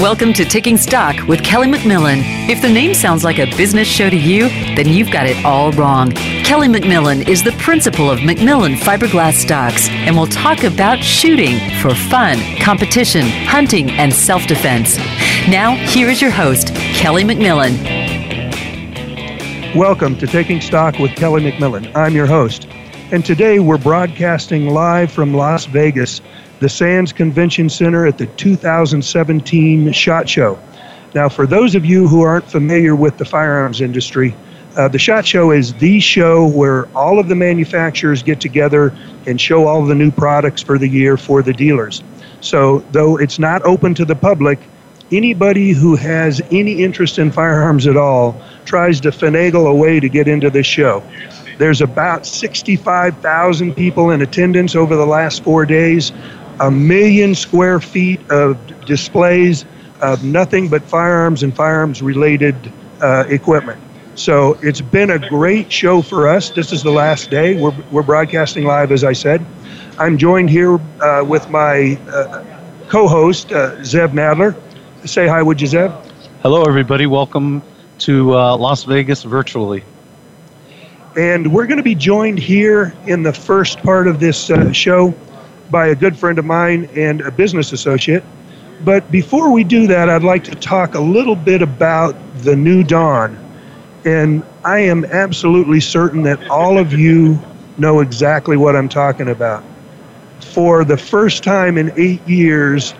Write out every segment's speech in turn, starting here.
Welcome to Taking Stock with Kelly McMillan. If the name sounds like a business show to you, then you've got it all wrong. Kelly McMillan is the principal of McMillan Fiberglass Stocks and will talk about shooting for fun, competition, hunting, and self defense. Now, here is your host, Kelly McMillan. Welcome to Taking Stock with Kelly McMillan. I'm your host. And today we're broadcasting live from Las Vegas the Sands Convention Center at the 2017 SHOT Show. Now, for those of you who aren't familiar with the firearms industry, uh, the SHOT Show is the show where all of the manufacturers get together and show all the new products for the year for the dealers. So, though it's not open to the public, anybody who has any interest in firearms at all tries to finagle a way to get into this show. There's about 65,000 people in attendance over the last four days a million square feet of displays of nothing but firearms and firearms related uh, equipment. So it's been a great show for us. This is the last day. We're, we're broadcasting live, as I said. I'm joined here uh, with my uh, co host, uh, Zev Nadler. Say hi, would you, Zev? Hello, everybody. Welcome to uh, Las Vegas virtually. And we're going to be joined here in the first part of this uh, show by a good friend of mine and a business associate. But before we do that, I'd like to talk a little bit about the new dawn. And I am absolutely certain that all of you know exactly what I'm talking about. For the first time in eight years,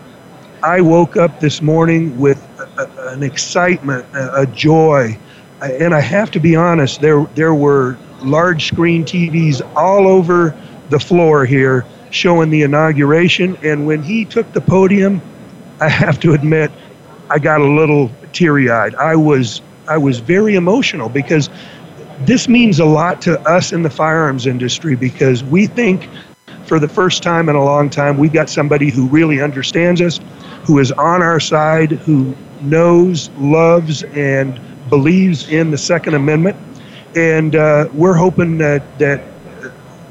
I woke up this morning with a, an excitement, a, a joy. And I have to be honest, there, there were large screen TVs all over the floor here showing the inauguration. And when he took the podium, I have to admit, I got a little teary eyed. I was I was very emotional because this means a lot to us in the firearms industry because we think for the first time in a long time we've got somebody who really understands us, who is on our side, who knows, loves, and believes in the Second Amendment. And uh, we're hoping that that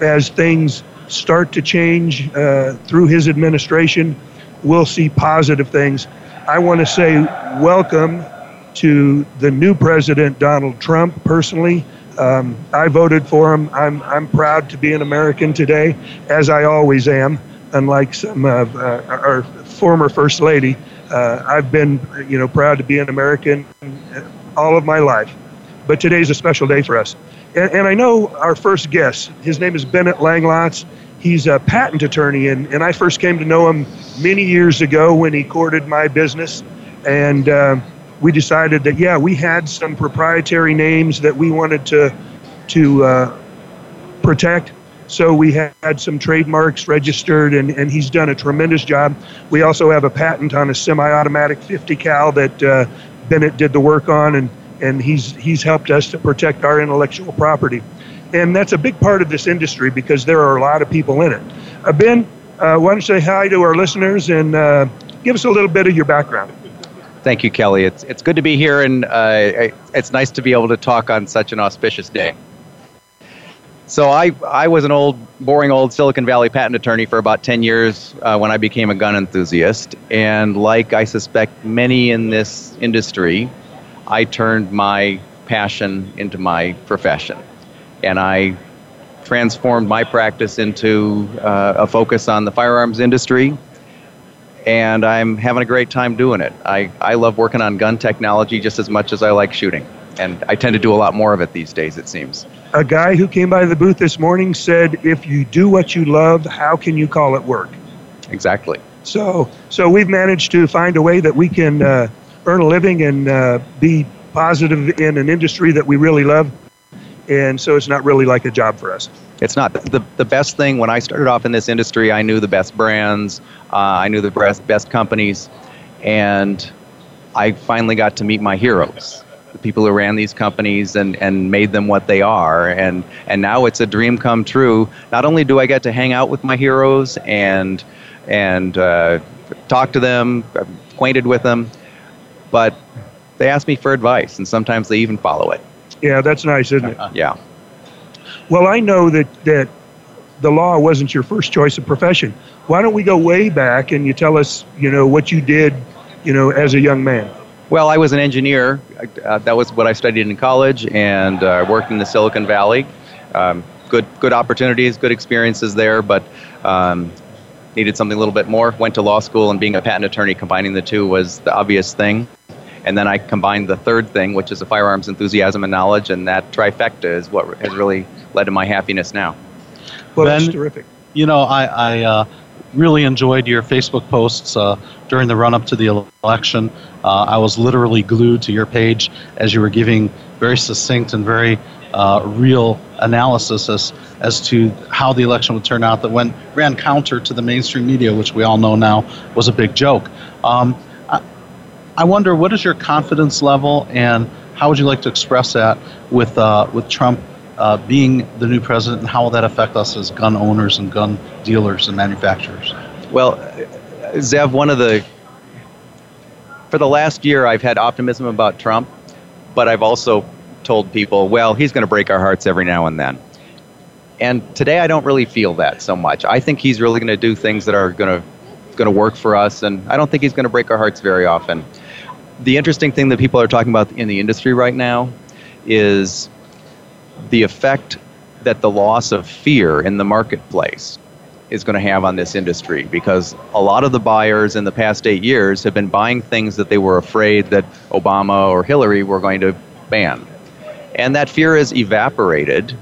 as things start to change uh, through his administration, we'll see positive things. I want to say welcome to the new president, Donald Trump, personally. Um, I voted for him. I'm, I'm proud to be an American today, as I always am, unlike some of uh, our former First Lady. Uh, I've been, you know, proud to be an American all of my life. But today's a special day for us. And, and I know our first guest, his name is Bennett Langlotz. He's a patent attorney, and, and I first came to know him many years ago when he courted my business. And uh, we decided that, yeah, we had some proprietary names that we wanted to, to uh, protect. So we had some trademarks registered, and, and he's done a tremendous job. We also have a patent on a semi-automatic 50 cal that uh, Bennett did the work on, and, and he's, he's helped us to protect our intellectual property and that's a big part of this industry because there are a lot of people in it. Uh, ben, uh, why don't you say hi to our listeners and uh, give us a little bit of your background? Thank you, Kelly. It's it's good to be here, and uh, it's nice to be able to talk on such an auspicious day. So I I was an old, boring old Silicon Valley patent attorney for about ten years uh, when I became a gun enthusiast, and like I suspect many in this industry, I turned my passion into my profession and I transformed my practice into uh, a focus on the firearms industry. And I'm having a great time doing it. I, I love working on gun technology just as much as I like shooting. And I tend to do a lot more of it these days, it seems. A guy who came by the booth this morning said, if you do what you love, how can you call it work? Exactly. So, so we've managed to find a way that we can uh, earn a living and uh, be positive in an industry that we really love and so it's not really like a job for us. It's not the the best thing. When I started off in this industry, I knew the best brands, uh, I knew the best best companies, and I finally got to meet my heroes, the people who ran these companies and, and made them what they are. And and now it's a dream come true. Not only do I get to hang out with my heroes and and uh, talk to them, acquainted with them, but they ask me for advice, and sometimes they even follow it. Yeah, that's nice, isn't it? Yeah. Well, I know that that the law wasn't your first choice of profession. Why don't we go way back and you tell us, you know, what you did, you know, as a young man? Well, I was an engineer. Uh, that was what I studied in college, and uh, worked in the Silicon Valley. Um, good, good opportunities, good experiences there, but um, needed something a little bit more. Went to law school, and being a patent attorney, combining the two was the obvious thing. And then I combined the third thing, which is a firearms enthusiasm and knowledge, and that trifecta is what has really led to my happiness now. Well, Ben, that's terrific. You know, I, I uh, really enjoyed your Facebook posts uh, during the run up to the election. Uh, I was literally glued to your page as you were giving very succinct and very uh, real analysis as, as to how the election would turn out that went ran counter to the mainstream media, which we all know now was a big joke. Um, I, wonder what is your confidence level and how would you like to express that with uh, with Trump uh, being the new president, and how will that affect us as gun owners and gun dealers and manufacturers? Well, Zev, one of the for the last year, I've had optimism about Trump, but I've also told people, well, he's going to break our hearts every now and then. And today, I don't really feel that so much. I think he's really going to do things that are going to going to work for us, and I don't think he's going to break our hearts very often. The interesting thing that people are talking about in the industry right now is the effect that the loss of fear in the marketplace is going to have on this industry because a lot of the buyers in the past eight years have been buying things that they were afraid that Obama or Hillary were going to ban. And that fear has evaporated.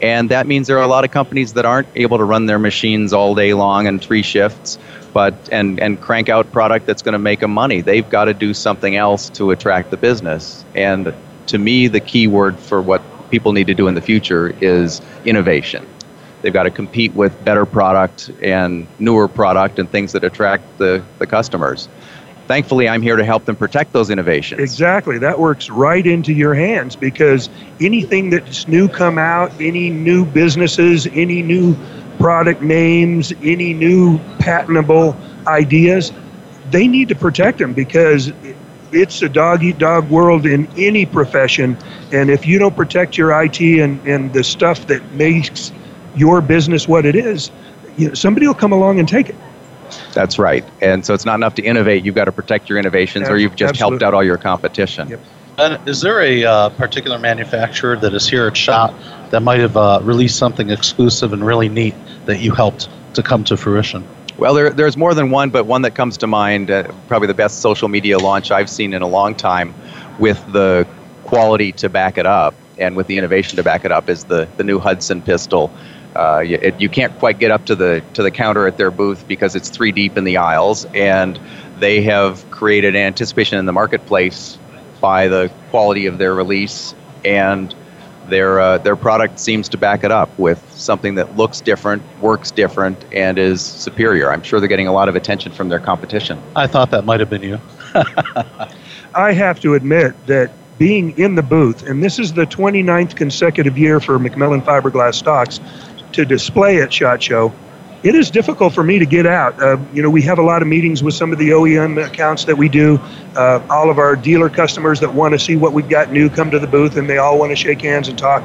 And that means there are a lot of companies that aren't able to run their machines all day long and three shifts, but and, and crank out product that's going to make them money. They've got to do something else to attract the business. And to me, the key word for what people need to do in the future is innovation. They've got to compete with better product and newer product and things that attract the, the customers. Thankfully, I'm here to help them protect those innovations. Exactly. That works right into your hands because anything that's new come out, any new businesses, any new product names, any new patentable ideas, they need to protect them because it's a dog eat dog world in any profession. And if you don't protect your IT and, and the stuff that makes your business what it is, you know, somebody will come along and take it. That's right. And so it's not enough to innovate. You've got to protect your innovations or you've just Absolutely. helped out all your competition. Yep. And is there a uh, particular manufacturer that is here at SHOT that might have uh, released something exclusive and really neat that you helped to come to fruition? Well, there, there's more than one, but one that comes to mind, uh, probably the best social media launch I've seen in a long time, with the quality to back it up and with the innovation to back it up, is the, the new Hudson pistol. Uh, you, it, you can't quite get up to the to the counter at their booth because it's three deep in the aisles, and they have created anticipation in the marketplace by the quality of their release and their uh, their product seems to back it up with something that looks different, works different, and is superior. I'm sure they're getting a lot of attention from their competition. I thought that might have been you. I have to admit that being in the booth, and this is the 29th consecutive year for McMillan Fiberglass Stocks to display at SHOT Show, it is difficult for me to get out. Uh, you know, we have a lot of meetings with some of the OEM accounts that we do. Uh, all of our dealer customers that want to see what we've got new come to the booth, and they all want to shake hands and talk.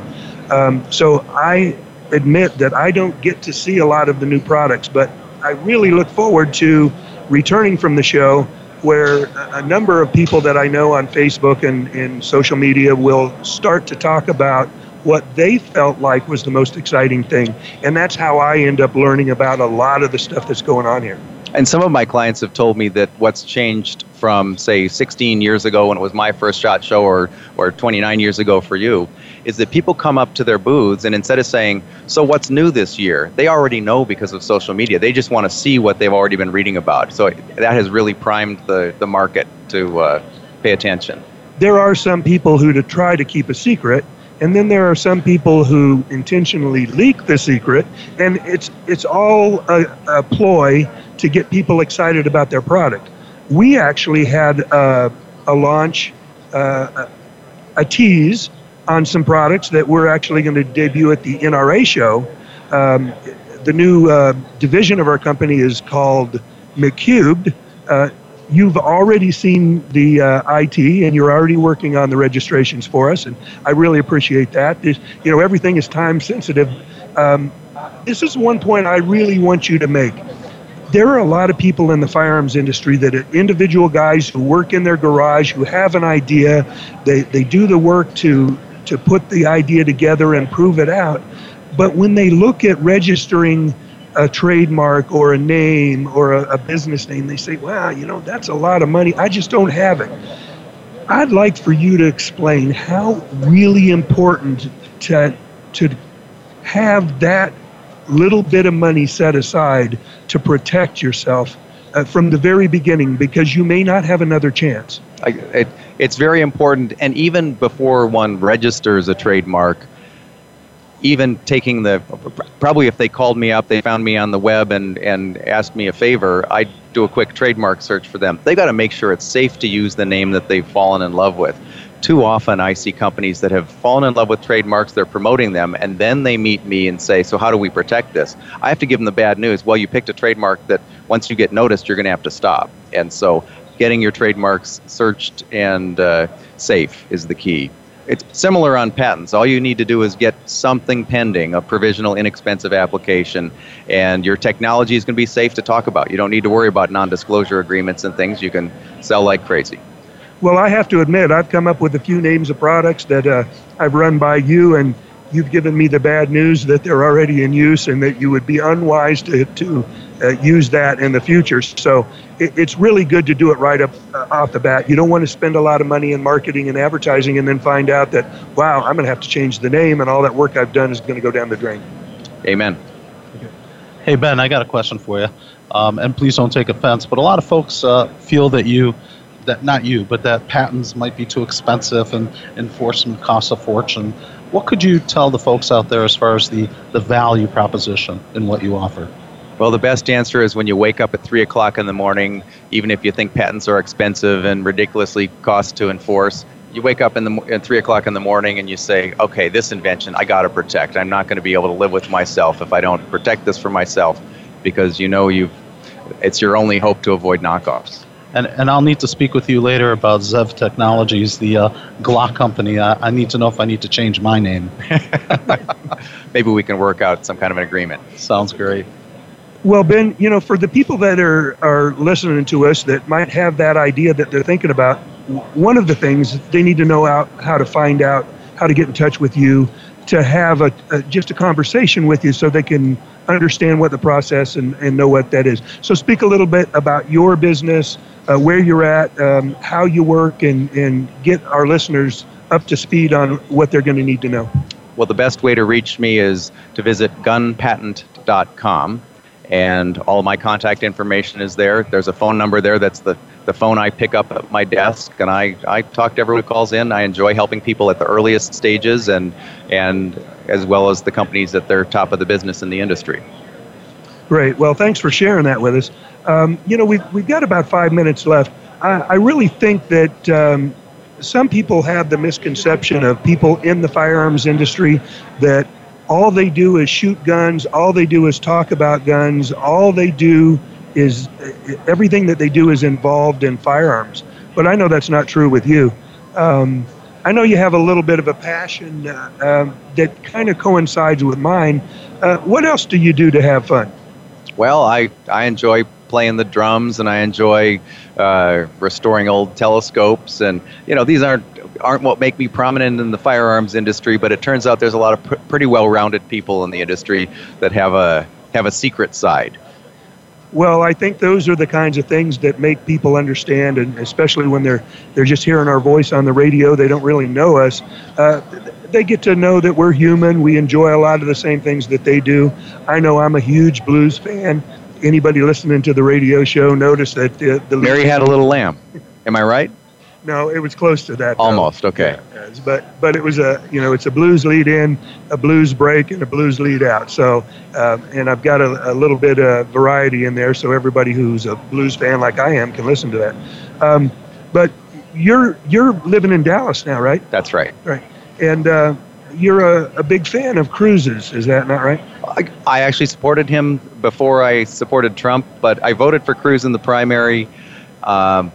Um, so I admit that I don't get to see a lot of the new products, but I really look forward to returning from the show where a number of people that I know on Facebook and in social media will start to talk about what they felt like was the most exciting thing. And that's how I end up learning about a lot of the stuff that's going on here. And some of my clients have told me that what's changed from, say, 16 years ago when it was my first shot show or, or 29 years ago for you is that people come up to their booths and instead of saying, So what's new this year? they already know because of social media. They just want to see what they've already been reading about. So that has really primed the, the market to uh, pay attention. There are some people who, to try to keep a secret, and then there are some people who intentionally leak the secret, and it's it's all a, a ploy to get people excited about their product. We actually had a, a launch, uh, a tease on some products that we're actually going to debut at the NRA show. Um, the new uh, division of our company is called McCubed. You've already seen the uh, IT and you're already working on the registrations for us, and I really appreciate that. There's, you know, everything is time sensitive. Um, this is one point I really want you to make. There are a lot of people in the firearms industry that are individual guys who work in their garage, who have an idea, they, they do the work to, to put the idea together and prove it out. But when they look at registering a trademark or a name or a, a business name, they say, wow, you know, that's a lot of money. I just don't have it. I'd like for you to explain how really important to, to have that little bit of money set aside to protect yourself uh, from the very beginning because you may not have another chance. I, it, it's very important, and even before one registers a trademark, even taking the probably if they called me up they found me on the web and and asked me a favor i'd do a quick trademark search for them. They got to make sure it's safe to use the name that they've fallen in love with. Too often i see companies that have fallen in love with trademarks they're promoting them and then they meet me and say so how do we protect this? I have to give them the bad news. Well you picked a trademark that once you get noticed you're going to have to stop. And so getting your trademarks searched and uh, safe is the key it's similar on patents. All you need to do is get something pending, a provisional, inexpensive application, and your technology is going to be safe to talk about. You don't need to worry about non disclosure agreements and things. You can sell like crazy. Well, I have to admit, I've come up with a few names of products that uh, I've run by you, and you've given me the bad news that they're already in use and that you would be unwise to, to uh, use that in the future. So it, it's really good to do it right up uh, off the bat. You don't want to spend a lot of money in marketing and advertising and then find out that, wow, I'm going to have to change the name and all that work I've done is going to go down the drain. Amen. Okay. Hey, Ben, I got a question for you. Um, and please don't take offense, but a lot of folks uh, feel that you that not you, but that patents might be too expensive and enforcement costs a fortune. What could you tell the folks out there as far as the, the value proposition in what you offer? Well, the best answer is when you wake up at 3 o'clock in the morning, even if you think patents are expensive and ridiculously cost to enforce, you wake up in the at 3 o'clock in the morning and you say, okay, this invention I got to protect. I'm not going to be able to live with myself if I don't protect this for myself because you know you've, it's your only hope to avoid knockoffs. And, and I'll need to speak with you later about Zev Technologies, the uh, Glock company. I, I need to know if I need to change my name. Maybe we can work out some kind of an agreement. Sounds great. Well, Ben, you know, for the people that are, are listening to us that might have that idea that they're thinking about, one of the things they need to know out how to find out how to get in touch with you, to have a, a just a conversation with you so they can understand what the process and, and know what that is. So, speak a little bit about your business, uh, where you're at, um, how you work, and, and get our listeners up to speed on what they're going to need to know. Well, the best way to reach me is to visit gunpatent.com, and all my contact information is there. There's a phone number there that's the, the phone I pick up at my desk, and I, I talk to everyone who calls in. I enjoy helping people at the earliest stages and, and as well as the companies at their top of the business in the industry. Great. Well, thanks for sharing that with us. Um, you know, we've, we've got about five minutes left. I, I really think that um, some people have the misconception of people in the firearms industry that all they do is shoot guns, all they do is talk about guns, all they do is everything that they do is involved in firearms. But I know that's not true with you. Um, I know you have a little bit of a passion uh, uh, that kind of coincides with mine. Uh, what else do you do to have fun? Well, I, I enjoy playing the drums and I enjoy uh, restoring old telescopes. And, you know, these aren't, aren't what make me prominent in the firearms industry, but it turns out there's a lot of pr- pretty well rounded people in the industry that have a, have a secret side. Well, I think those are the kinds of things that make people understand, and especially when they're they're just hearing our voice on the radio, they don't really know us. Uh, they get to know that we're human. We enjoy a lot of the same things that they do. I know I'm a huge blues fan. Anybody listening to the radio show noticed that the, the Mary had a little lamb. Am I right? No, it was close to that. though. Almost, okay. Yeah, but but it was a you know it's a blues lead in, a blues break, and a blues lead out. So um, and I've got a, a little bit of variety in there, so everybody who's a blues fan like I am can listen to that. Um, but you're you're living in Dallas now, right? That's right. Right. And uh, you're a, a big fan of Cruz's, is that not right? I, I actually supported him before I supported Trump, but I voted for Cruz in the primary. Um,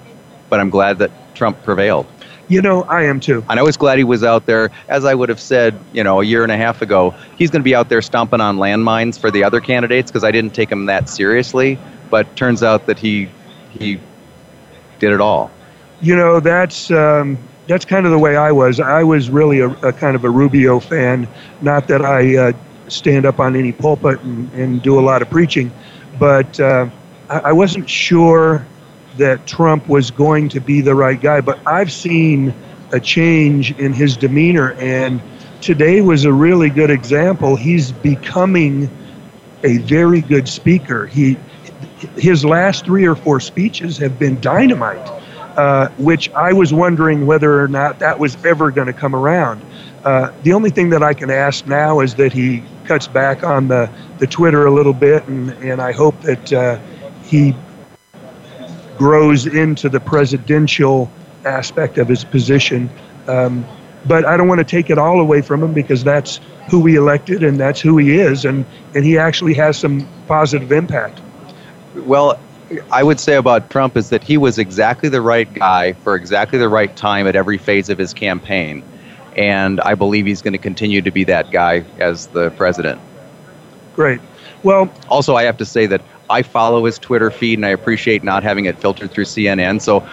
but I'm glad that Trump prevailed. You know, I am too. And I was glad he was out there, as I would have said, you know, a year and a half ago. He's going to be out there stomping on landmines for the other candidates because I didn't take him that seriously. But turns out that he he did it all. You know, that's um, that's kind of the way I was. I was really a, a kind of a Rubio fan. Not that I uh, stand up on any pulpit and, and do a lot of preaching, but uh, I, I wasn't sure that Trump was going to be the right guy. But I've seen a change in his demeanor, and today was a really good example. He's becoming a very good speaker. He his last three or four speeches have been dynamite, uh, which I was wondering whether or not that was ever going to come around. Uh, the only thing that I can ask now is that he cuts back on the, the Twitter a little bit, and, and I hope that uh, he grows into the presidential aspect of his position. Um, but I don't want to take it all away from him because that's who we elected and that's who he is, and, and he actually has some positive impact. Well, I would say about Trump is that he was exactly the right guy for exactly the right time at every phase of his campaign. And I believe he's going to continue to be that guy as the president. Great. Well, Also, I have to say that I follow his Twitter feed and I appreciate not having it filtered through CNN. So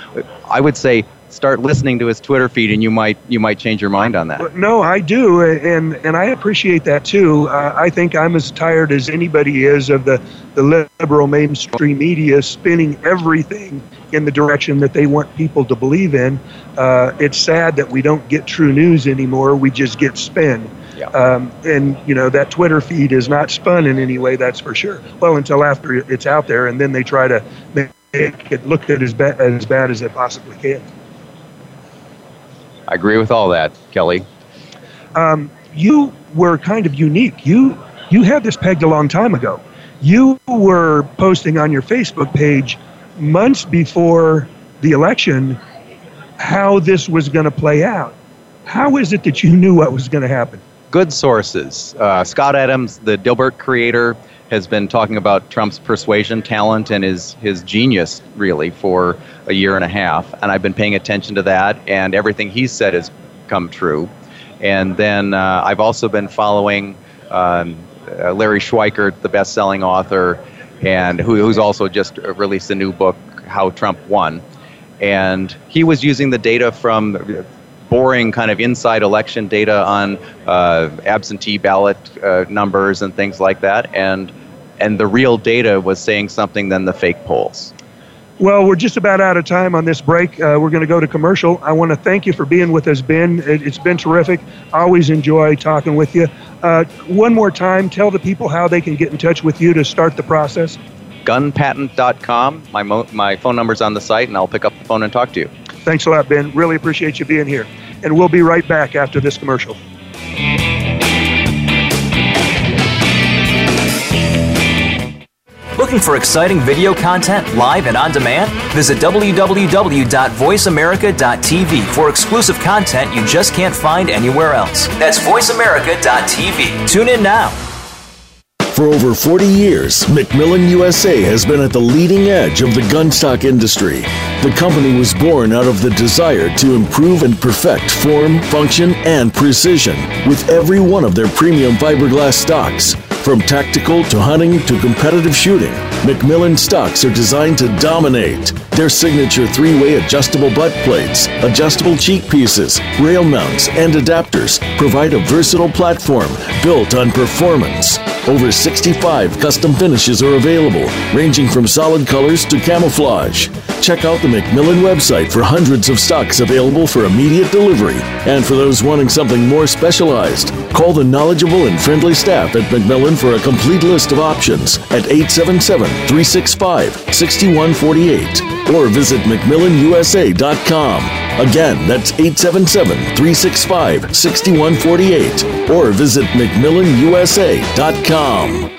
I would say start listening to his Twitter feed and you might you might change your mind on that. No, I do, and and I appreciate that too. Uh, I think I'm as tired as anybody is of the the liberal mainstream media spinning everything in the direction that they want people to believe in. Uh, it's sad that we don't get true news anymore. We just get spin. Yeah. Um, and you know that Twitter feed is not spun in any way. That's for sure. Well, until after it's out there, and then they try to make it look at as bad as bad as it possibly can. I agree with all that, Kelly. um, you were kind of unique. You you had this pegged a long time ago. You were posting on your Facebook page months before the election how this was going to play out. How is it that you knew what was going to happen? Good sources. Uh, Scott Adams, the Dilbert creator, has been talking about Trump's persuasion talent and his, his genius, really, for a year and a half. And I've been paying attention to that, and everything he said has come true. And then uh, I've also been following um, uh, Larry Schweikart, the best selling author, and who, who's also just released a new book, How Trump Won. And he was using the data from boring kind of inside election data on uh, absentee ballot uh, numbers and things like that. And, and the real data was saying something than the fake polls. Well, we're just about out of time on this break. Uh, we're going to go to commercial. I want to thank you for being with us, Ben. It, it's been terrific. I always enjoy talking with you. Uh, one more time, tell the people how they can get in touch with you to start the process. Gunpatent.com. My, mo- my phone number's on the site, and I'll pick up the phone and talk to you. Thanks a lot, Ben. Really appreciate you being here. And we'll be right back after this commercial. Looking for exciting video content live and on demand? Visit www.voiceamerica.tv for exclusive content you just can't find anywhere else. That's voiceamerica.tv. Tune in now. For over 40 years, McMillan USA has been at the leading edge of the gunstock industry. The company was born out of the desire to improve and perfect form, function, and precision with every one of their premium fiberglass stocks. From tactical to hunting to competitive shooting, McMillan stocks are designed to dominate. Their signature three way adjustable butt plates, adjustable cheek pieces, rail mounts, and adapters provide a versatile platform built on performance. Over 65 custom finishes are available, ranging from solid colors to camouflage. Check out the McMillan website for hundreds of stocks available for immediate delivery. And for those wanting something more specialized, call the knowledgeable and friendly staff at McMillan for a complete list of options at 877 365 6148. Or visit McMillanUSA.com. Again, that's 877 365 6148 or visit McMillanUSA.com.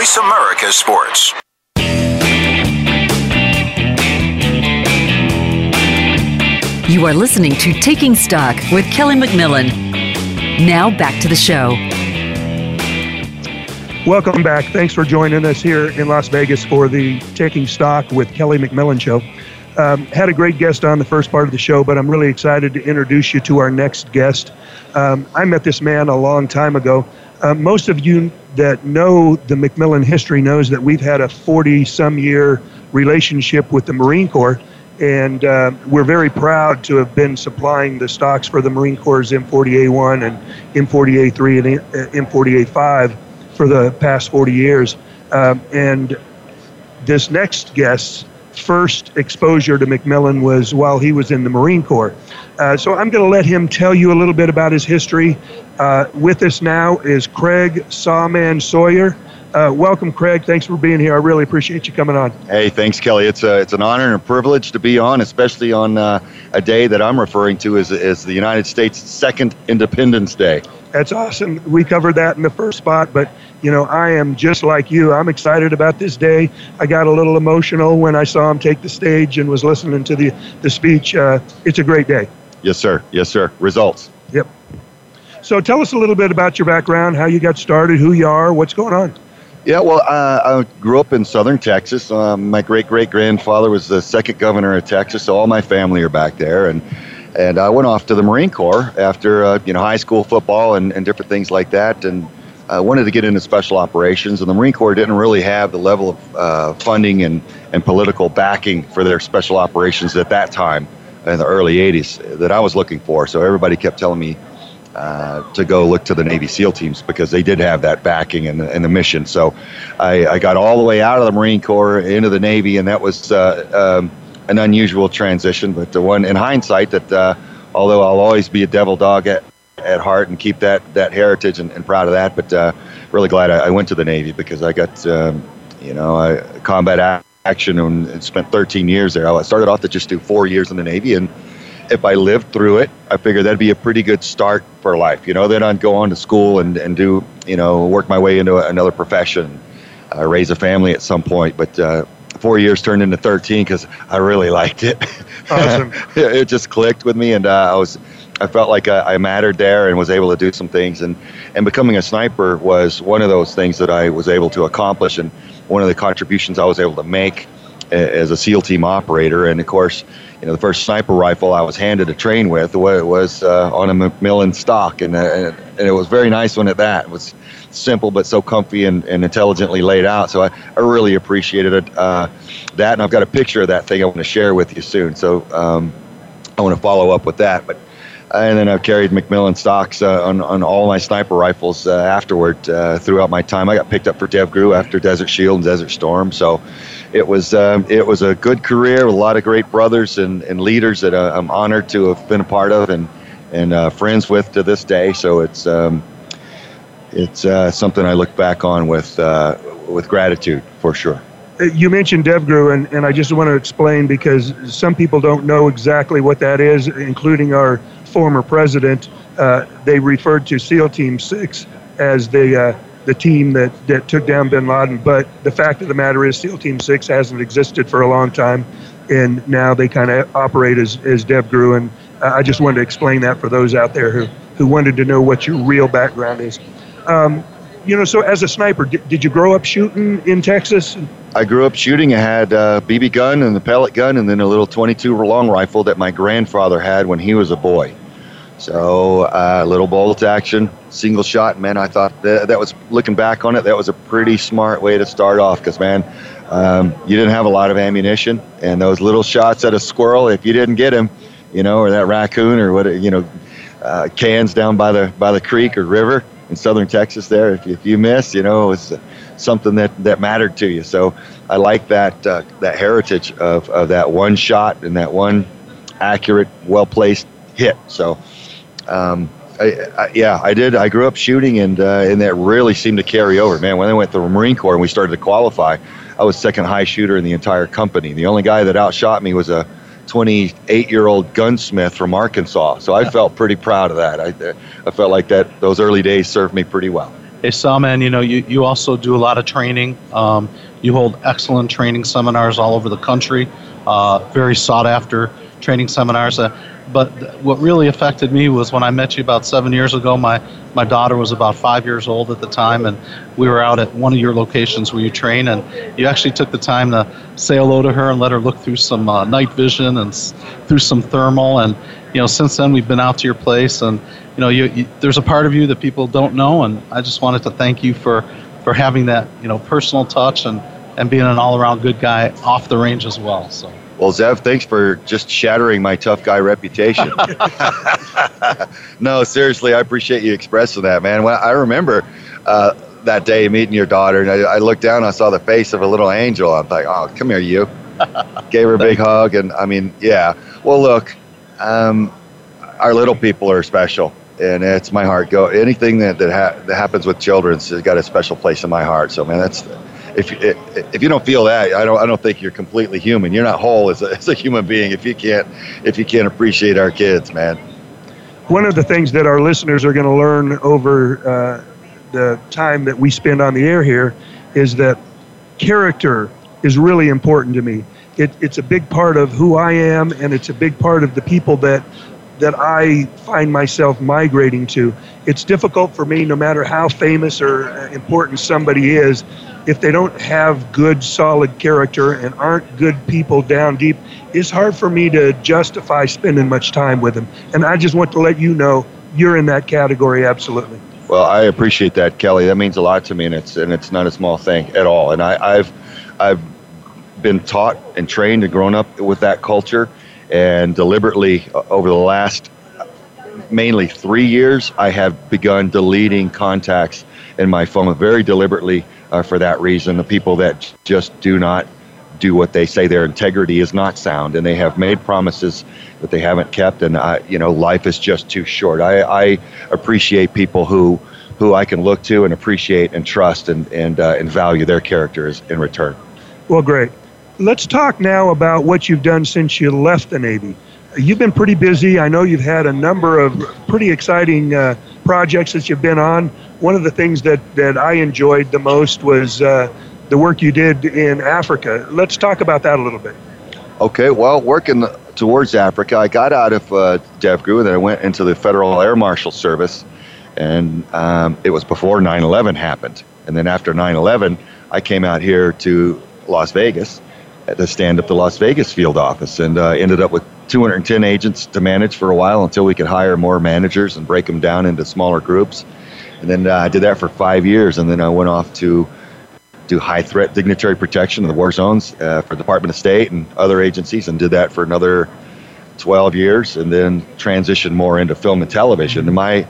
Voice America Sports. You are listening to Taking Stock with Kelly McMillan. Now back to the show. Welcome back. Thanks for joining us here in Las Vegas for the Taking Stock with Kelly McMillan show. Um, had a great guest on the first part of the show, but I'm really excited to introduce you to our next guest. Um, I met this man a long time ago. Uh, most of you that know the McMillan history knows that we've had a 40 some year relationship with the Marine Corps, and uh, we're very proud to have been supplying the stocks for the Marine Corps' M40A1 and M40A3 and M40A5 for the past 40 years. Um, and this next guest's first exposure to McMillan was while he was in the Marine Corps. Uh, so I'm going to let him tell you a little bit about his history. Uh, with us now is Craig Sawman Sawyer. Uh, welcome, Craig. Thanks for being here. I really appreciate you coming on. Hey, thanks, Kelly. It's a it's an honor and a privilege to be on, especially on uh, a day that I'm referring to as as the United States' second Independence Day. That's awesome. We covered that in the first spot, but you know, I am just like you. I'm excited about this day. I got a little emotional when I saw him take the stage and was listening to the the speech. Uh, it's a great day. Yes, sir. Yes, sir. Results. So tell us a little bit about your background, how you got started, who you are, what's going on. Yeah, well, uh, I grew up in southern Texas. Um, my great great grandfather was the second governor of Texas, so all my family are back there. And and I went off to the Marine Corps after uh, you know high school football and, and different things like that. And I wanted to get into special operations, and the Marine Corps didn't really have the level of uh, funding and, and political backing for their special operations at that time in the early 80s that I was looking for. So everybody kept telling me uh, to go look to the Navy SEAL teams because they did have that backing and the, and the mission. So I, I, got all the way out of the Marine Corps into the Navy, and that was uh, um, an unusual transition, but the one in hindsight that uh, although I'll always be a devil dog at, at heart and keep that, that heritage and, and proud of that, but uh, really glad I, I, went to the Navy because I got, um, you know, combat action and, and spent 13 years there. I started off to just do four years in the Navy and if I lived through it, I figured that'd be a pretty good start for life. You know, then I'd go on to school and, and do, you know, work my way into another profession, uh, raise a family at some point. But uh, four years turned into 13 because I really liked it. Awesome. it just clicked with me, and uh, I was, I felt like I, I, mattered there and was able to do some things. And, and becoming a sniper was one of those things that I was able to accomplish, and one of the contributions I was able to make as a SEAL team operator. And of course, you know, the first sniper rifle I was handed to train with was uh, on a McMillan stock, and, uh, and it was very nice one at that. It was simple but so comfy and, and intelligently laid out. So I, I really appreciated it, uh, that, and I've got a picture of that thing I want to share with you soon. So um, I want to follow up with that. But and then I've carried McMillan stocks uh, on, on all my sniper rifles uh, afterward uh, throughout my time. I got picked up for DevGru after Desert Shield and Desert Storm, so it was um, it was a good career with a lot of great brothers and, and leaders that uh, I'm honored to have been a part of and and uh, friends with to this day. So it's um, it's uh, something I look back on with with gratitude for sure you mentioned DevGru, and, and I just want to explain because some people don't know exactly what that is, including our former president, uh, they referred to SEAL Team 6 as the, uh, the team that, that took down bin Laden. But the fact of the matter is, SEAL Team 6 hasn't existed for a long time, and now they kind of operate as, as DevGru. And I just wanted to explain that for those out there who, who wanted to know what your real background is. Um, you know, so as a sniper, did, did you grow up shooting in Texas? I grew up shooting. I had a BB gun and the pellet gun, and then a little 22 long rifle that my grandfather had when he was a boy. So a uh, little bolt action, single shot. Man, I thought that, that was looking back on it, that was a pretty smart way to start off because man, um, you didn't have a lot of ammunition, and those little shots at a squirrel, if you didn't get him, you know, or that raccoon or what, you know, uh, cans down by the by the creek or river in southern Texas. There, if, if you miss, you know, it was something that, that mattered to you. So I like that uh, that heritage of, of that one shot and that one accurate, well placed hit. So. Um, I, I, yeah, I did. I grew up shooting, and uh, and that really seemed to carry over. Man, when I went to the Marine Corps and we started to qualify, I was second high shooter in the entire company. The only guy that outshot me was a 28 year old gunsmith from Arkansas. So I felt pretty proud of that. I, I felt like that those early days served me pretty well. Hey, Sawman, you know, you, you also do a lot of training. Um, you hold excellent training seminars all over the country, uh, very sought after training seminars. Uh, but what really affected me was when I met you about seven years ago. My my daughter was about five years old at the time, and we were out at one of your locations where you train, and you actually took the time to say hello to her and let her look through some uh, night vision and s- through some thermal. And you know, since then we've been out to your place, and you know, you, you, there's a part of you that people don't know, and I just wanted to thank you for for having that you know personal touch and and being an all-around good guy off the range as well. So. Well, Zev, thanks for just shattering my tough guy reputation. no, seriously, I appreciate you expressing that, man. Well, I remember uh, that day meeting your daughter, and I, I, looked down, and I saw the face of a little angel. I'm like, oh, come here, you. Gave her a big hug, and I mean, yeah. Well, look, um, our little people are special, and it's my heart. Go anything that that, ha- that happens with children has got a special place in my heart. So, man, that's if if you don't feel that, I don't I don't think you're completely human. You're not whole as a, as a human being if you can't if you can't appreciate our kids, man. One of the things that our listeners are going to learn over uh, the time that we spend on the air here is that character is really important to me. It, it's a big part of who I am, and it's a big part of the people that that I find myself migrating to. It's difficult for me, no matter how famous or important somebody is, if they don't have good, solid character and aren't good people down deep, it's hard for me to justify spending much time with them. And I just want to let you know you're in that category, absolutely. Well, I appreciate that, Kelly. That means a lot to me, and it's and it's not a small thing at all. And I, I've I've been taught and trained and grown up with that culture, and deliberately uh, over the last mainly three years, I have begun deleting contacts in my phone very deliberately uh, for that reason. The people that just do not do what they say, their integrity is not sound, and they have made promises that they haven't kept. And I, you know, life is just too short. I, I appreciate people who who I can look to and appreciate and trust and and uh, and value their characters in return. Well, great. Let's talk now about what you've done since you left the Navy. You've been pretty busy. I know you've had a number of pretty exciting uh, projects that you've been on. One of the things that, that I enjoyed the most was uh, the work you did in Africa. Let's talk about that a little bit. Okay, well, working towards Africa, I got out of uh, DevGru and I went into the Federal Air Marshal Service. And um, it was before 9 11 happened. And then after 9 11, I came out here to Las Vegas to stand up the Las Vegas field office and uh, ended up with 210 agents to manage for a while until we could hire more managers and break them down into smaller groups. And then uh, I did that for five years, and then I went off to do high threat dignitary protection in the war zones uh, for Department of State and other agencies, and did that for another 12 years, and then transitioned more into film and television. And my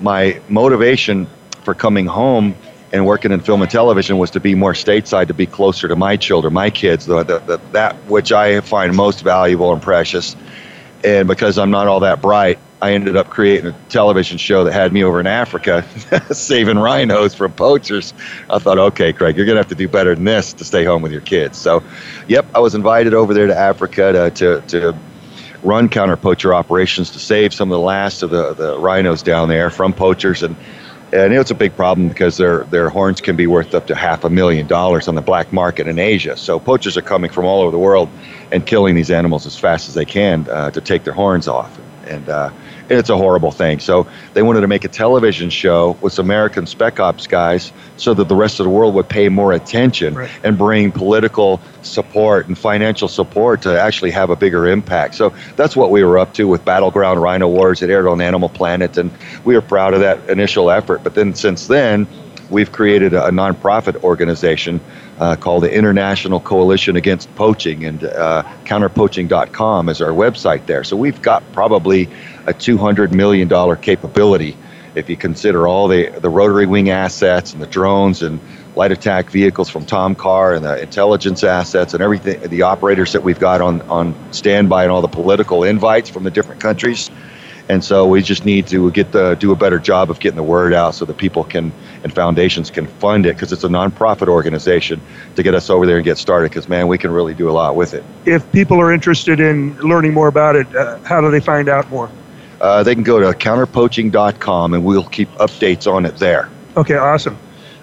my motivation for coming home and working in film and television was to be more stateside, to be closer to my children, my kids, the, the, the, that which I find most valuable and precious. And because I'm not all that bright, I ended up creating a television show that had me over in Africa saving rhinos from poachers. I thought, okay, Craig, you're going to have to do better than this to stay home with your kids. So, yep, I was invited over there to Africa to, to, to run counter poacher operations to save some of the last of the, the rhinos down there from poachers and and it's a big problem because their their horns can be worth up to half a million dollars on the black market in Asia. So poachers are coming from all over the world and killing these animals as fast as they can uh, to take their horns off. And uh, it's a horrible thing. So they wanted to make a television show with American spec ops guys so that the rest of the world would pay more attention right. and bring political support and financial support to actually have a bigger impact. So that's what we were up to with Battleground Rhino Wars at aired on Animal Planet, and we were proud of that initial effort. But then since then, we've created a, a nonprofit organization uh, called the International Coalition Against Poaching, and uh, counterpoaching.com is our website there. So we've got probably a $200 million capability if you consider all the, the rotary wing assets and the drones and light attack vehicles from TomCar and the intelligence assets and everything, the operators that we've got on, on standby and all the political invites from the different countries. And so we just need to get the do a better job of getting the word out so that people can and foundations can fund it because it's a nonprofit organization to get us over there and get started. Because man, we can really do a lot with it. If people are interested in learning more about it, uh, how do they find out more? Uh, they can go to counterpoaching.com and we'll keep updates on it there. Okay, awesome.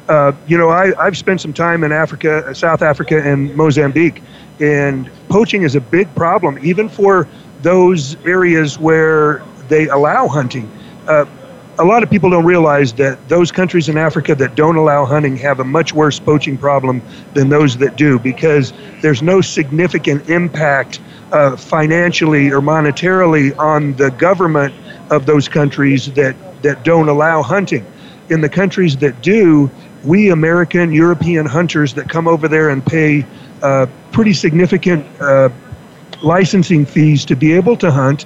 Uh, you know, I, I've spent some time in Africa, South Africa, and Mozambique, and poaching is a big problem, even for those areas where they allow hunting. Uh, a lot of people don't realize that those countries in Africa that don't allow hunting have a much worse poaching problem than those that do because there's no significant impact uh, financially or monetarily on the government of those countries that, that don't allow hunting. In the countries that do, we American, European hunters that come over there and pay uh, pretty significant uh, licensing fees to be able to hunt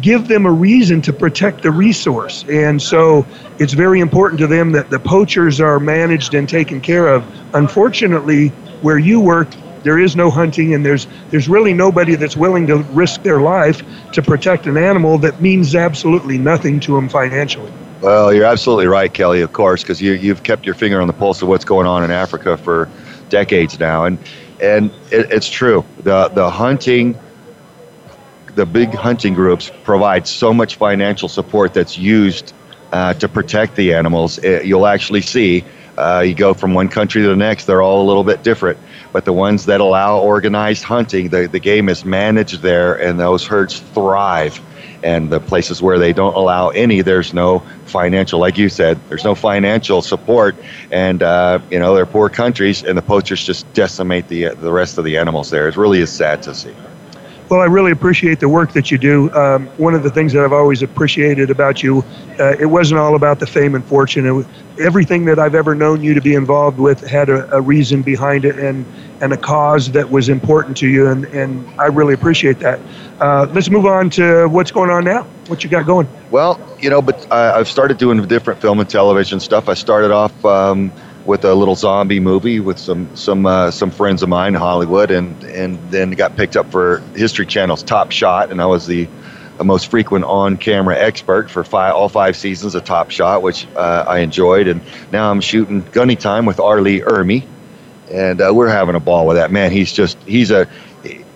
give them a reason to protect the resource. And so it's very important to them that the poachers are managed and taken care of. Unfortunately, where you work, there is no hunting and there's there's really nobody that's willing to risk their life to protect an animal that means absolutely nothing to them financially. Well, you're absolutely right, Kelly, of course, because you, you've kept your finger on the pulse of what's going on in Africa for decades now. And, and it, it's true. The, the hunting the big hunting groups provide so much financial support that's used uh, to protect the animals. It, you'll actually see uh, you go from one country to the next, they're all a little bit different. But the ones that allow organized hunting, the, the game is managed there, and those herds thrive. And the places where they don't allow any, there's no financial, like you said, there's no financial support. And, uh, you know, they're poor countries, and the poachers just decimate the, the rest of the animals there. It really is sad to see. Well, I really appreciate the work that you do. Um, one of the things that I've always appreciated about you, uh, it wasn't all about the fame and fortune. Everything that I've ever known you to be involved with had a, a, reason behind it and, and a cause that was important to you, and, and I really appreciate that. Uh, let's move on to what's going on now. What you got going? Well, you know, but I, I've started doing different film and television stuff. I started off. Um, with a little zombie movie with some some uh, some friends of mine in Hollywood, and and then got picked up for History Channel's Top Shot, and I was the most frequent on-camera expert for five, all five seasons of Top Shot, which uh, I enjoyed, and now I'm shooting Gunny Time with R. Ermy, and uh, we're having a ball with that man. He's just he's a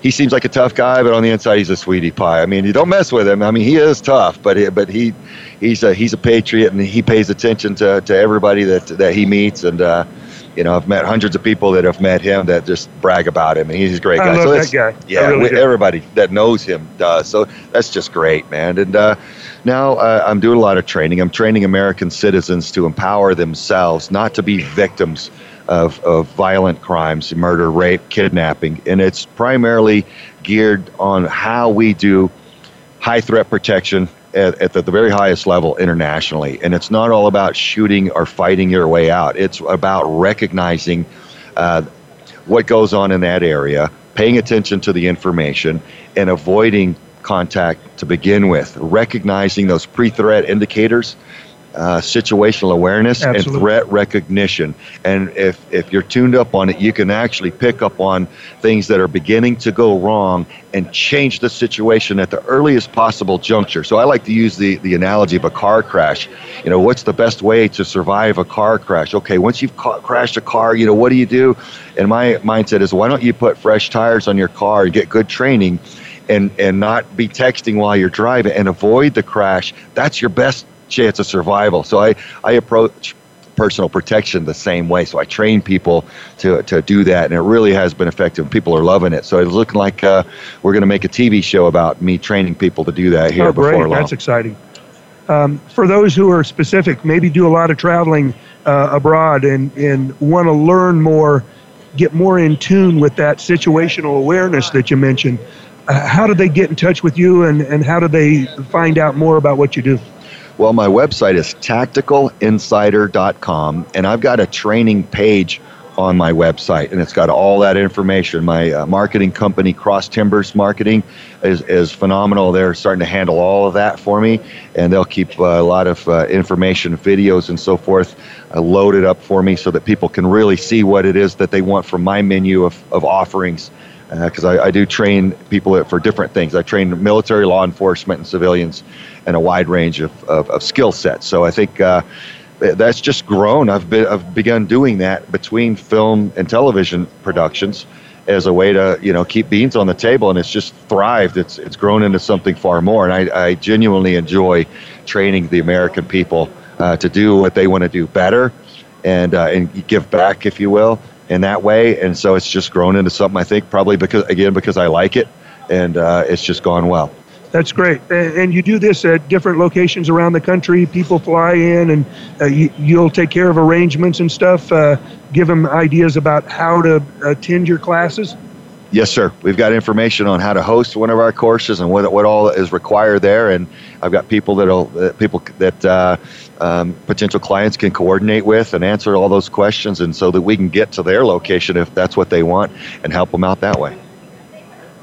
he seems like a tough guy, but on the inside he's a sweetie pie. I mean, you don't mess with him. I mean, he is tough, but he, but he he's a he's a patriot and he pays attention to, to everybody that that he meets and. Uh, you know, I've met hundreds of people that have met him that just brag about him, and he's a great guy. I love so that guy. Yeah, really everybody that knows him does. So that's just great, man. And uh, now uh, I'm doing a lot of training. I'm training American citizens to empower themselves, not to be victims of, of violent crimes, murder, rape, kidnapping, and it's primarily geared on how we do high threat protection at, at the, the, very highest level internationally. And it's not all about shooting or fighting your way out. It's about recognizing uh, what goes on in that area, paying attention to the information, and avoiding contact to begin with, recognizing those pre-threat indicators uh, situational awareness Absolutely. and threat recognition. And if, if you're tuned up on it, you can actually pick up on things that are beginning to go wrong and change the situation at the earliest possible juncture. So I like to use the, the analogy of a car crash. You know, what's the best way to survive a car crash? Okay, once you've ca- crashed a car, you know, what do you do? And my mindset is why don't you put fresh tires on your car and get good training? and and not be texting while you're driving and avoid the crash. That's your best chance of survival. So I I approach personal protection the same way. So I train people to, to do that, and it really has been effective. People are loving it. So it's looking like uh, we're going to make a TV show about me training people to do that here oh, great. long. That's exciting. Um, for those who are specific, maybe do a lot of traveling uh, abroad and, and want to learn more, get more in tune with that situational awareness that you mentioned, uh, how do they get in touch with you and, and how do they find out more about what you do? Well, my website is tacticalinsider.com, and I've got a training page on my website, and it's got all that information. My uh, marketing company, Cross Timbers Marketing, is, is phenomenal. They're starting to handle all of that for me, and they'll keep uh, a lot of uh, information, videos, and so forth uh, loaded up for me so that people can really see what it is that they want from my menu of, of offerings because uh, I, I, do train people for different things. I train military, law enforcement, and civilians, and a wide range of, of, of skill sets. So I think uh, that's just grown. I've been I've begun doing that between film and television productions as a way to you know keep beans on the table, and it's just thrived. It's it's grown into something far more, and I, I genuinely enjoy training the American people uh, to do what they want to do better, and uh, and give back, if you will in that way. And so it's just grown into something I think probably because again because I like it, and uh, it's just gone well. That's great. And you do this at different locations around the country. People fly in, and uh, you, will take care of arrangements and stuff. Uh, give them ideas about how to attend your classes. Yes, sir. We've got information on how to host one of our courses and what what all is required there. And I've got people that'll uh, people that uh, um, potential clients can coordinate with and answer all those questions, and so that we can get to their location if that's what they want and help them out that way.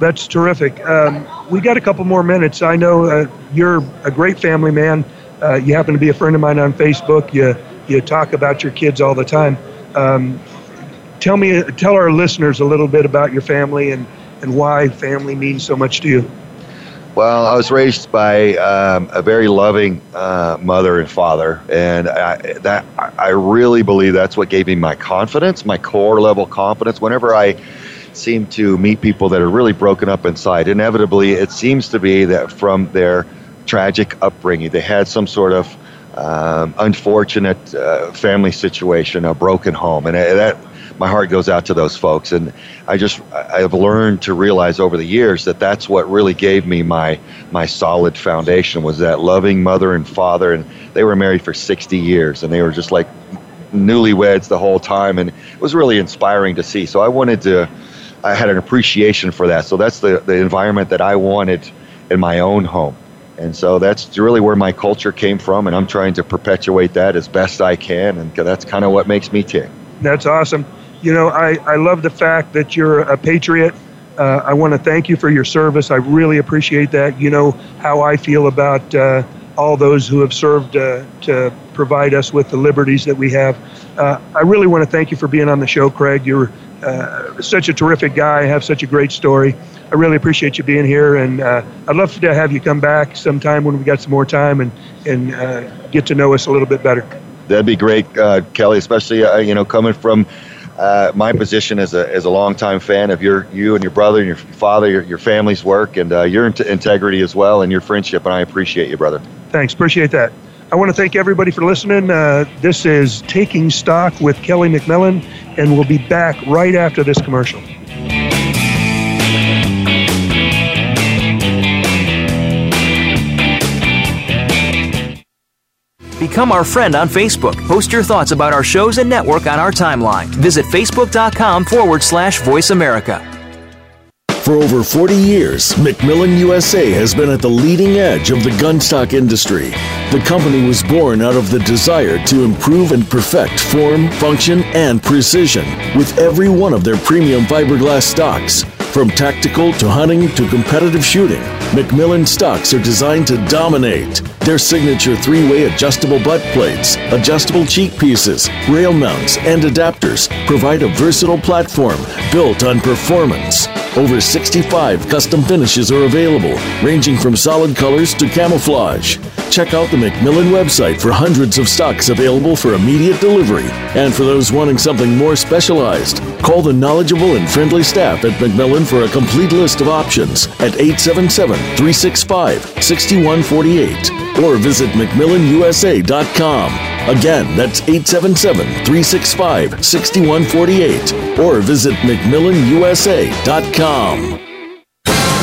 That's terrific. Um, we got a couple more minutes. I know uh, you're a great family man. Uh, you happen to be a friend of mine on Facebook. You you talk about your kids all the time. Um, tell me, tell our listeners a little bit about your family and, and why family means so much to you. Well, I was raised by um, a very loving uh, mother and father, and I, that I really believe that's what gave me my confidence, my core level confidence. Whenever I seem to meet people that are really broken up inside, inevitably it seems to be that from their tragic upbringing, they had some sort of um, unfortunate uh, family situation, a broken home, and uh, that my heart goes out to those folks. And I just I've learned to realize over the years that that's what really gave me my my solid foundation was that loving mother and father, and they were married for 60 years, and they were just like newlyweds the whole time, and it was really inspiring to see. So I wanted to. I had an appreciation for that. So that's the, the environment that I wanted in my own home. And so that's really where my culture came from, and I'm trying to perpetuate that as best I can, and that's kind of what makes me tick. That's awesome you know, I, I love the fact that you're a patriot. Uh, I want to thank you for your service. I really appreciate that. You know how I feel about uh, all those who have served uh, to provide us with the liberties that we have. Uh, I really want to thank you for being on the show, Craig. You're uh, such a terrific guy, have such a great story. I really appreciate you being here, and uh, I'd love to have you come back sometime when we got some more time and and get to know us a little bit better. That'd be great, Kelly. Especially you know coming from uh, my position as a as a longtime fan of your you and your brother and your father, your, your family's work, and uh, your integrity as well, and your friendship. And I appreciate you, brother. Thanks, appreciate that. I want to thank everybody for listening. Uh, this is Taking Stock with Kelly McMillan, and we'll be back right after this commercial. Become our friend on Facebook. Post your thoughts about our shows and network on our timeline. Visit facebook.com forward slash voice America. For over 40 years, McMillan USA has been at the leading edge of the gunstock industry. The company was born out of the desire to improve and perfect form, function, and precision with every one of their premium fiberglass stocks. From tactical to hunting to competitive shooting, McMillan stocks are designed to dominate. Their signature three way adjustable butt plates, adjustable cheek pieces, rail mounts, and adapters provide a versatile platform built on performance. Over 65 custom finishes are available, ranging from solid colors to camouflage. Check out the McMillan website for hundreds of stocks available for immediate delivery. And for those wanting something more specialized, Call the knowledgeable and friendly staff at McMillan for a complete list of options at 877 365 6148 or visit McMillanUSA.com. Again, that's 877 365 6148 or visit McMillanUSA.com.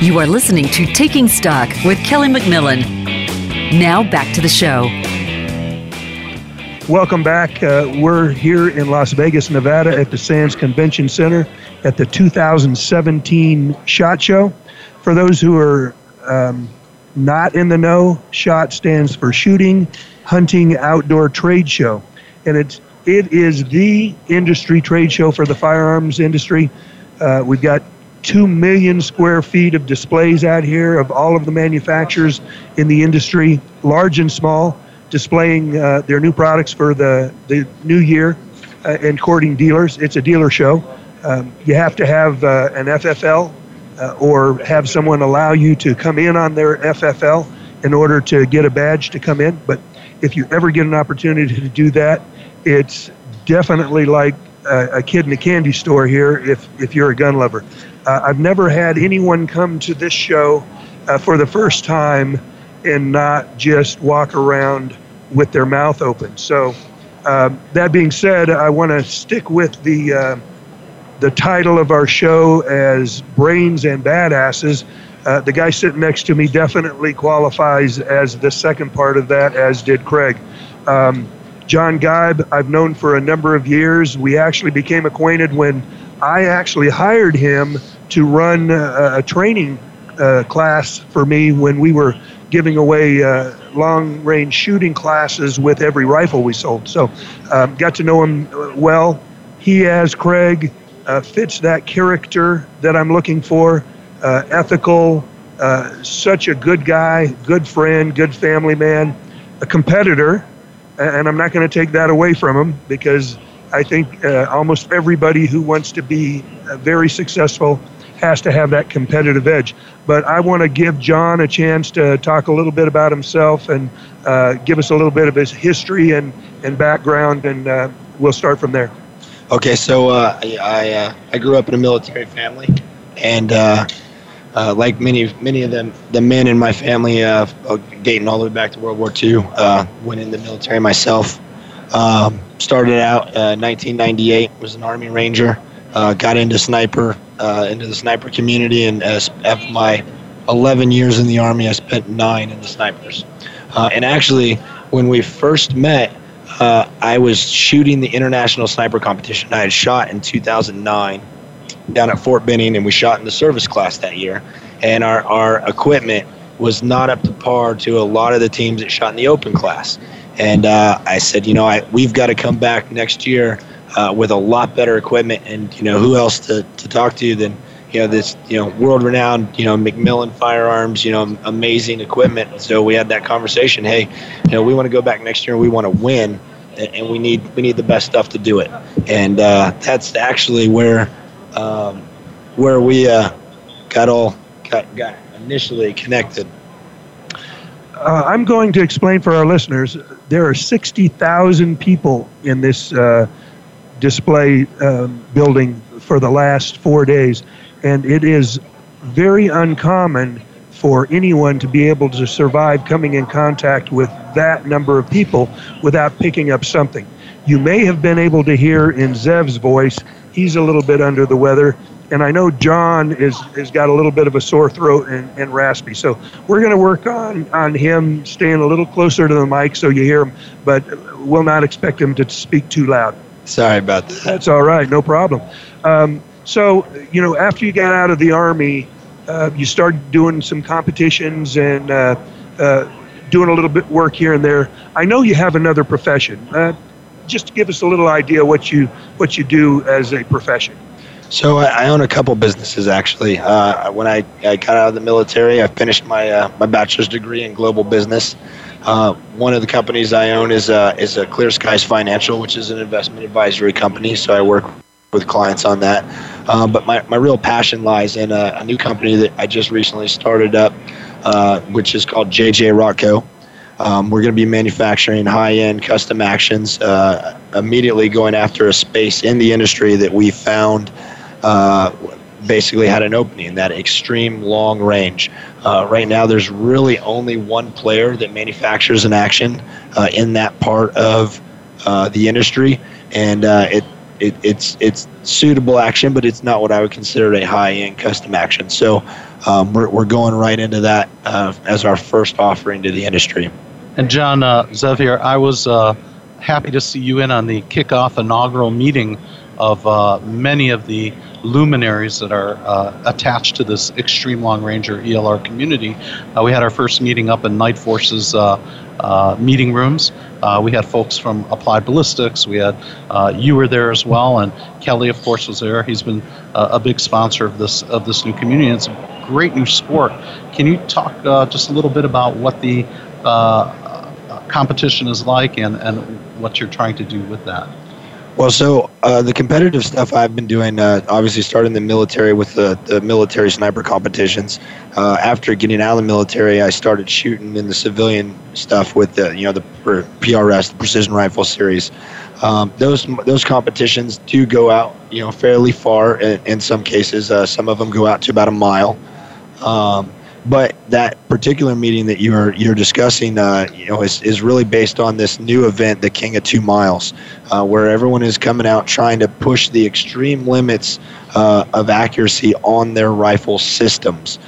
You are listening to Taking Stock with Kelly McMillan. Now back to the show. Welcome back. Uh, we're here in Las Vegas, Nevada at the Sands Convention Center at the 2017 SHOT Show. For those who are um, not in the know, SHOT stands for Shooting, Hunting, Outdoor Trade Show. And it's, it is the industry trade show for the firearms industry. Uh, we've got 2 million square feet of displays out here of all of the manufacturers in the industry, large and small, displaying uh, their new products for the, the new year uh, and courting dealers. It's a dealer show. Um, you have to have uh, an FFL uh, or have someone allow you to come in on their FFL in order to get a badge to come in. But if you ever get an opportunity to do that, it's definitely like a, a kid in a candy store here if, if you're a gun lover. Uh, I've never had anyone come to this show uh, for the first time and not just walk around with their mouth open. So, um, that being said, I want to stick with the uh, the title of our show as brains and badasses. Uh, the guy sitting next to me definitely qualifies as the second part of that, as did Craig. Um, John Geib, I've known for a number of years. We actually became acquainted when I actually hired him to run a, a training uh, class for me when we were giving away uh, long range shooting classes with every rifle we sold. So, um, got to know him well. He, as Craig, uh, fits that character that I'm looking for uh, ethical, uh, such a good guy, good friend, good family man, a competitor. And I'm not going to take that away from him because I think uh, almost everybody who wants to be uh, very successful has to have that competitive edge. But I want to give John a chance to talk a little bit about himself and uh, give us a little bit of his history and, and background, and uh, we'll start from there. Okay, so uh, I I, uh, I grew up in a military family, and uh, uh, like many many of them, the men in my family, uh, dating all the way back to World War II, uh, went in the military myself. Um, started out uh, 1998, was an Army Ranger, uh, got into sniper, uh, into the sniper community, and as after my 11 years in the Army, I spent nine in the snipers. Uh, and actually, when we first met, uh, I was shooting the international sniper competition. I had shot in 2009 down at Fort Benning, and we shot in the service class that year. And our, our equipment was not up to par to a lot of the teams that shot in the open class. And uh, I said, you know, I, we've got to come back next year uh, with a lot better equipment. And, you know, who else to, to talk to than, you know this you know world renowned you know McMillan firearms you know amazing equipment. So we had that conversation. Hey, you know we want to go back next year. and We want to win, and, and we need we need the best stuff to do it. And uh, that's actually where um, where we uh, got all got got initially connected. Uh, I'm going to explain for our listeners. There are 60,000 people in this uh, display um, building for the last four days, and it is very uncommon for anyone to be able to survive coming in contact with that number of people without picking up something. You may have been able to hear in Zev's voice, he's a little bit under the weather. And I know John is has got a little bit of a sore throat and, and raspy. So we're going to work on, on him staying a little closer to the mic so you hear him, but we'll not expect him to speak too loud. Sorry about that. That's all right, no problem. Um, so, you know, after you got out of the Army, uh, you started doing some competitions and uh, uh, doing a little bit work here and there. I know you have another profession. Uh, just give us a little idea what you what you do as a profession. So I, I own a couple businesses actually. Uh, when I, I got out of the military, I finished my uh, my bachelor's degree in global business. Uh, one of the companies I own is uh, is a Clear Skies Financial, which is an investment advisory company. So I work with clients on that. Um, but my, my real passion lies in a, a, new company that I just recently started up, uh, which is called JJ Rockco. Um, we're going to be manufacturing high end custom actions, uh, immediately going after a space in the industry that we found uh, basically had an opening, that extreme long range. Uh, right now, there's really only one player that manufactures an action uh, in that part of uh, the industry, and it it, it's it's suitable action, but it's not what I would consider a high end custom action. So um, we're, we're going right into that uh, as our first offering to the industry. And John uh, Xavier, I was uh, happy to see you in on the kickoff inaugural meeting of uh, many of the luminaries that are uh, attached to this extreme long ranger ELR community. Uh, we had our first meeting up in Nightforce's uh, uh, meeting rooms. Uh, we had folks from Applied Ballistics. We had you were there as well, and Kelly, of course, was there. He's been a big sponsor of this of this new community. It's a great new sport. Can you talk just a little bit about what the competition is like and, and what you're trying to do with that? Well, so uh, the competitive stuff I've been doing, uh, obviously starting the military with the, the military sniper competitions. Uh, after getting out of the military, I started shooting in the civilian stuff with the you know the PRS, the Precision Rifle Series. Um, those those competitions do go out you know fairly far in, in some cases. Uh, some of them go out to about a mile. Um, but that particular meeting that you're you're discussing, uh, you know, is, is really based on this new event, the King of Two Miles, uh, where everyone is coming out trying to push the extreme limits uh, of accuracy on their rifle systems.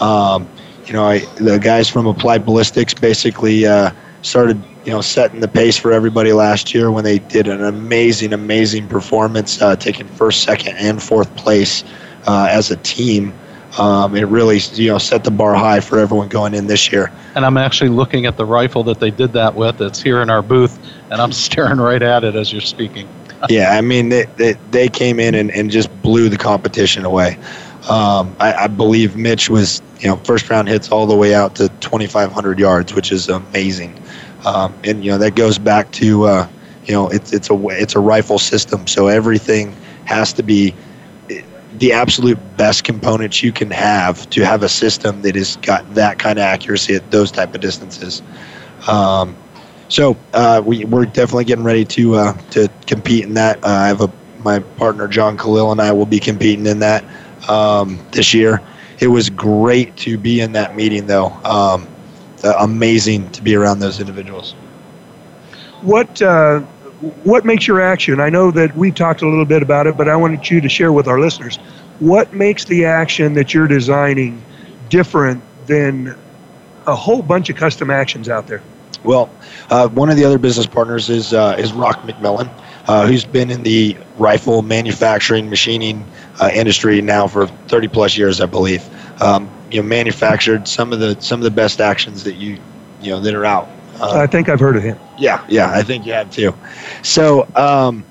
Um, you know, I, the guys from Applied Ballistics basically uh, started, you know, setting the pace for everybody last year when they did an amazing, amazing performance, uh, taking first, second, and fourth place uh, as a team um, it really you know set the bar high for everyone going in this year. And I'm actually looking at the rifle that they did that with. It's here in our booth, and I'm staring right at it as you're speaking. yeah, I mean they, they, they came in and, and just blew the competition away. Um, I, I, believe Mitch was you know first round hits all the way out to 2,500 yards, which is amazing. Um, and you know that goes back to uh, you know it's it's a it's a rifle system, so everything has to be the absolute best components you can have to have a system that has got that kind of accuracy at those type of distances. Um, so uh, we we're definitely getting ready to uh, to compete in that. Uh, I have a my partner John Khalil and I will be competing in that um, this year. It was great to be in that meeting, though. Um, amazing to be around those individuals. What uh, what makes your action? I know that we talked a little bit about it, but I wanted you to share with our listeners what makes the action that you're designing different than a whole bunch of custom actions out there. Well, uh, one of the other business partners is uh, is Rock McMillan, uh, who's been in the rifle manufacturing machining uh, industry now for 30 plus years, I believe. Um, you know, manufactured some of the some of the best actions that you you know that are out uh, I think I've heard of him. Yeah, yeah, I think you have too. So, um,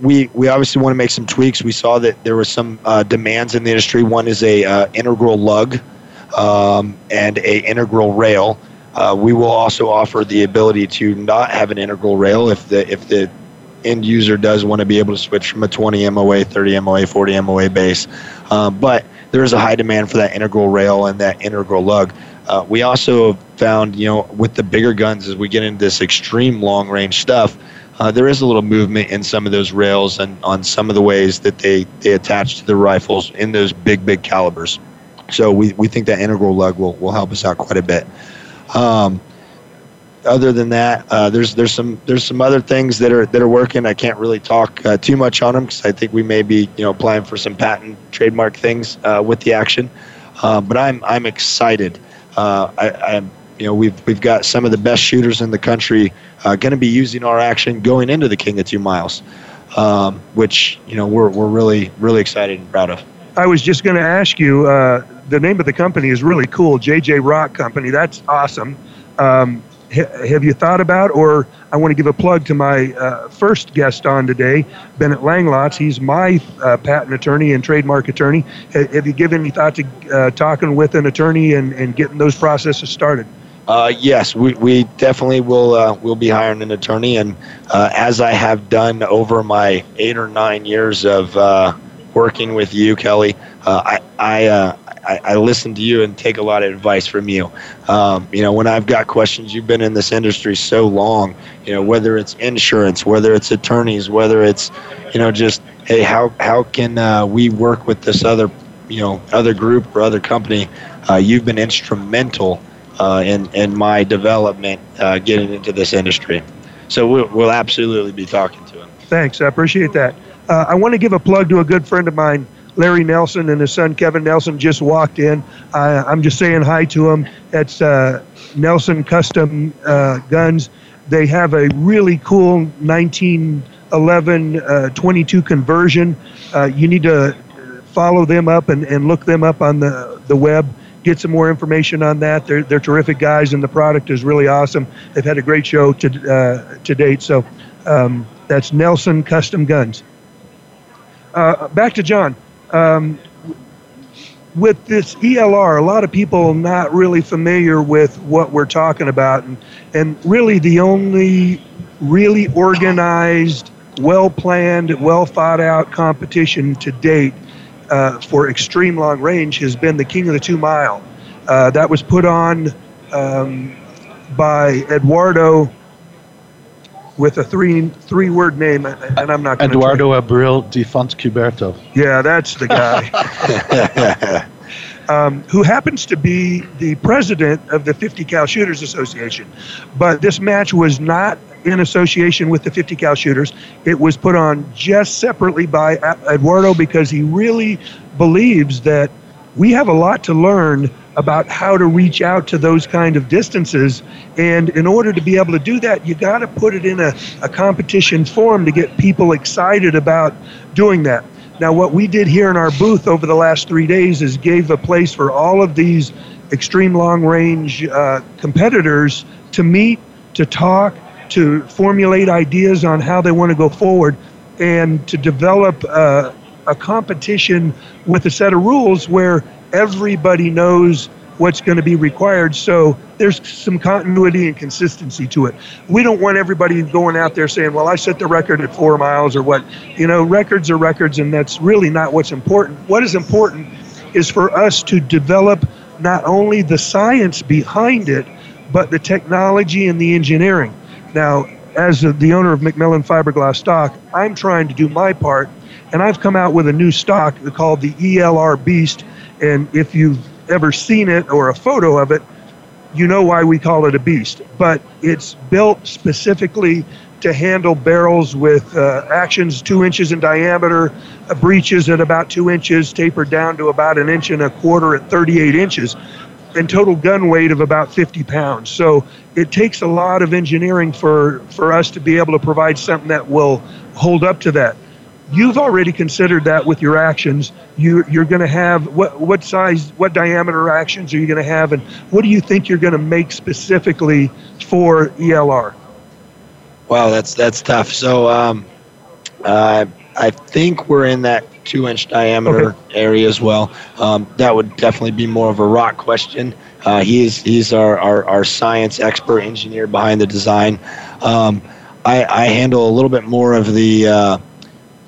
we we obviously want to make some tweaks. We saw that there was some uh, demands in the industry. One is a uh, integral lug um, and a integral rail. Uh, we will also offer the ability to not have an integral rail if the if the end user does want to be able to switch from a 20 MOA, 30 MOA, 40 MOA base. Um, but there is a high demand for that integral rail and that integral lug. Uh, we also found, you know, with the bigger guns as we get into this extreme long range stuff, uh, there is a little movement in some of those rails and on some of the ways that they, they attach to the rifles in those big, big calibers. So we, we think that integral lug will, will help us out quite a bit. Um, other than that, uh, there's there's some there's some other things that are that are working. I can't really talk uh, too much on them because I think we may be you know applying for some patent trademark things uh, with the action. Uh, but I'm I'm excited. Uh, I, am you know we've we've got some of the best shooters in the country uh, going to be using our action going into the King of Two Miles, um, which you know we're we're really really excited and proud of. I was just going to ask you. the name of the company is really cool, JJ Rock Company. That's awesome. Um, have you thought about, or I want to give a plug to my uh, first guest on today, Bennett Langlotz. He's my uh, patent attorney and trademark attorney. Have you given any thought to uh, talking with an attorney and, and getting those processes started? Uh, yes, we, we definitely will uh, will be hiring an attorney, and uh, as I have done over my eight or nine years of working with you, Kelly, I I I, I, listen to you and take a lot of advice from you. Um, you know, when I've got questions, you've been in this industry so long. You know, whether it's insurance, whether it's attorneys, whether it's, you know, just hey, how how can uh, we work with this other, you know, other group or other company? Uh, you've been instrumental uh, in in my development uh, getting into this industry. So we'll, we'll absolutely be talking to him. Thanks, I appreciate that. Uh, I want to give a plug to a good friend of mine. Larry Nelson and his son Kevin Nelson just walked in. I'm just saying hi to them. It's uh, Nelson Custom uh, Guns. They have a really cool 1911 uh, 22 conversion. Uh, you need to follow them up and, and look them up on the, the web. Get some more information on that. They're, they're terrific guys, and the product is really awesome. They've had a great show to, uh, to date. So um, that's Nelson Custom Guns. back to John um, with this ELR, a lot of people not really familiar with what we're talking about, and, and really the only really organized, well planned, well thought out competition to date uh, for extreme long range has been the King of the Two Mile. Uh, that was put on um, by Eduardo with a three three word name, and I'm not going to. Eduardo Abril de Fontcuberta. Yeah, that's the guy. um, who happens to be the president of the 50 Cal Shooters Association. But this match was not in association with the 50 Cal Shooters. It was put on just separately by Eduardo because he really believes that we have a lot to learn about how to reach out to those kind of distances. And in order to be able to do that, you got to put it in a, a competition form to get people excited about doing that. Now, what we did here in our booth over the last three days is gave a place for all of these extreme long range uh, competitors to meet, to talk, to formulate ideas on how they want to go forward, and to develop uh, a competition with a set of rules where everybody knows what's going to be required. So there's some continuity and consistency to it. We don't want everybody going out there saying, well, I set the record at four miles or what. You know, records are records, and that's really not what's important. What is important is for us to develop not only the science behind it, but the technology and the engineering. Now, as the owner of McMillan Fiberglass Stock, I'm trying to do my part, and I've come out with a new stock called the ELR Beast and if you've ever seen it or a photo of it, you know why we call it a beast. But it's built specifically to handle barrels with uh, actions two inches in diameter, uh, breeches at about two inches, tapered down to about an inch and a quarter at 38 inches, and total gun weight of about 50 pounds. So it takes a lot of engineering for, for us to be able to provide something that will hold up to that you've already considered that with your actions. You, you're going to have what, what size, what diameter actions are you going to have, and what do you think you're going to make specifically for ELR? Wow, that's that's tough. So, um, Uh, I think we're in that two inch diameter Okay. area as well. Um, that would definitely be more of a rock question. Uh, he's he's our, our, our science expert engineer behind the design. Um, I, I handle a little bit more of the uh,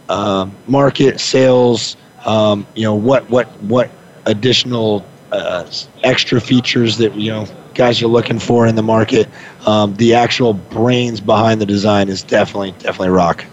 uh, market sales. Um, you know what what what additional uh, extra features that you know guys are looking for in the market. Um, the actual brains behind the design is definitely definitely rock.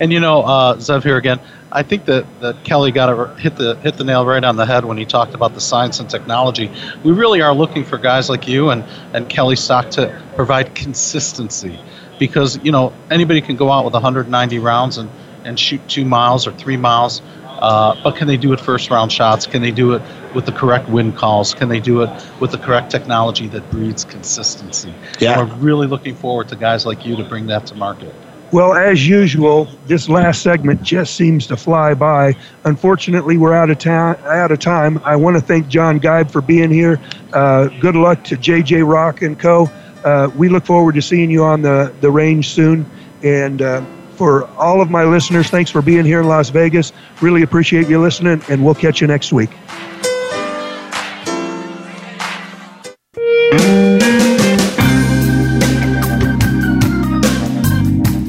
And you know, uh, Zev here again. I think that, that Kelly got it, hit the hit the nail right on the head when he talked about the science and technology. We really are looking for guys like you and, and Kelly Stock to provide consistency, because you know anybody can go out with 190 rounds and, and shoot two miles or three miles, uh, but can they do it first round shots? Can they do it with the correct wind calls? Can they do it with the correct technology that breeds consistency? Yeah. We're really looking forward to guys like you to bring that to market. Well, as usual, this last segment just seems to fly by. Unfortunately, we're out of time. Out of time. I want to thank John Geib for being here. Uh, good luck to JJ Rock and Co. Uh, we look forward to seeing you on the the range soon. And uh, for all of my listeners, thanks for being here in Las Vegas. Really appreciate you listening, and we'll catch you next week.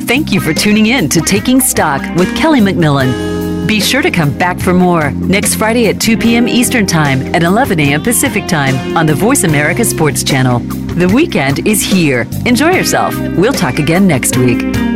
Thank you for tuning in to Taking Stock with Kelly McMillan. Be sure to come back for more next Friday at 2 p.m. Eastern Time and 11 a.m. Pacific Time on the Voice America Sports Channel. The weekend is here. Enjoy yourself. We'll talk again next week.